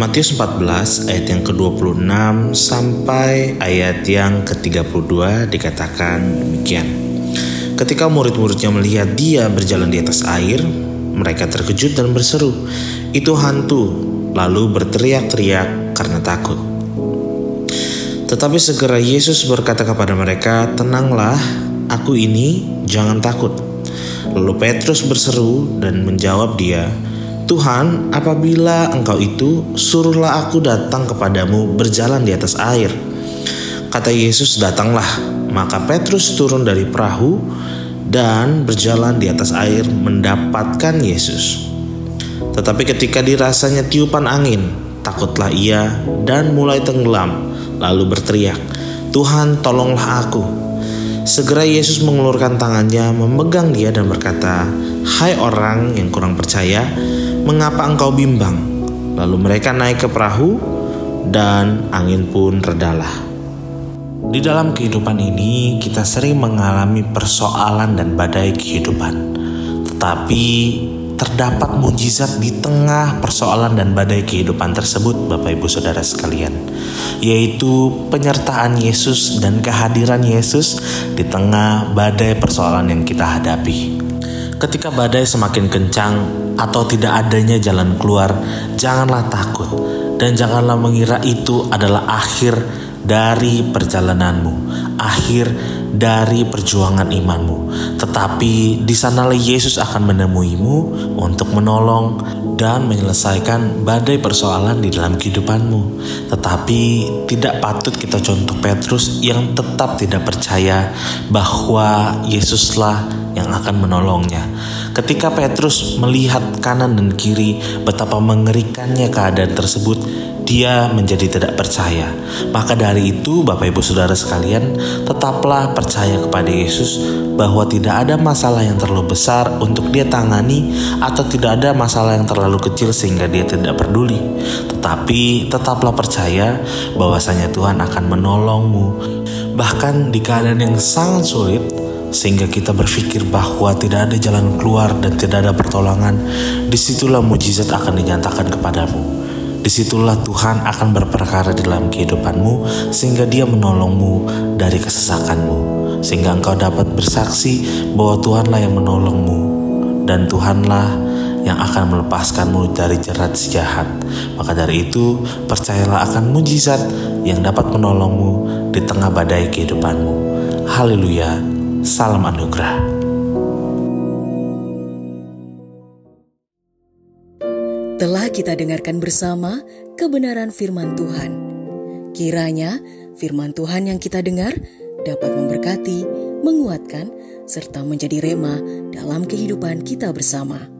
Matius 14 ayat yang ke-26 sampai ayat yang ke-32 dikatakan demikian. Ketika murid-muridnya melihat dia berjalan di atas air, mereka terkejut dan berseru, "Itu hantu!" Lalu berteriak-teriak karena takut. Tetapi segera Yesus berkata kepada mereka, "Tenanglah, aku ini, jangan takut." Lalu Petrus berseru dan menjawab dia, Tuhan, apabila engkau itu, suruhlah aku datang kepadamu berjalan di atas air. Kata Yesus, datanglah. Maka Petrus turun dari perahu dan berjalan di atas air mendapatkan Yesus. Tetapi ketika dirasanya tiupan angin, takutlah ia dan mulai tenggelam, lalu berteriak, Tuhan tolonglah aku. Segera Yesus mengulurkan tangannya, memegang dia dan berkata, "Hai orang yang kurang percaya, mengapa engkau bimbang?" Lalu mereka naik ke perahu dan angin pun redalah. Di dalam kehidupan ini, kita sering mengalami persoalan dan badai kehidupan, tetapi terdapat mujizat di tengah persoalan dan badai kehidupan tersebut, Bapak Ibu Saudara sekalian, yaitu penyertaan Yesus dan kehadiran Yesus di tengah badai persoalan yang kita hadapi. Ketika badai semakin kencang atau tidak adanya jalan keluar, janganlah takut dan janganlah mengira itu adalah akhir dari perjalananmu, akhir dari perjuangan imanmu. Tetapi di sanalah Yesus akan menemuimu untuk menolong dan menyelesaikan badai persoalan di dalam kehidupanmu. Tetapi tidak patut kita contoh Petrus yang tetap tidak percaya bahwa Yesuslah yang akan menolongnya. Ketika Petrus melihat kanan dan kiri betapa mengerikannya keadaan tersebut, dia menjadi tidak percaya. Maka dari itu, Bapak Ibu Saudara sekalian, tetaplah percaya kepada Yesus bahwa tidak ada masalah yang terlalu besar untuk dia tangani atau tidak ada masalah yang terlalu kecil sehingga dia tidak peduli. Tetapi tetaplah percaya bahwasanya Tuhan akan menolongmu. Bahkan di keadaan yang sangat sulit, sehingga kita berpikir bahwa tidak ada jalan keluar dan tidak ada pertolongan, di situlah mujizat akan dinyatakan kepadamu. Di situlah Tuhan akan berperkara di dalam kehidupanmu sehingga dia menolongmu dari kesesakanmu. Sehingga engkau dapat bersaksi bahwa Tuhanlah yang menolongmu dan Tuhanlah yang akan melepaskanmu dari jerat si jahat. Maka dari itu, percayalah akan mujizat yang dapat menolongmu di tengah badai kehidupanmu. Haleluya. Salam anugerah. Telah kita dengarkan bersama kebenaran firman Tuhan. Kiranya firman Tuhan yang kita dengar dapat memberkati, menguatkan, serta menjadi rema dalam kehidupan kita bersama.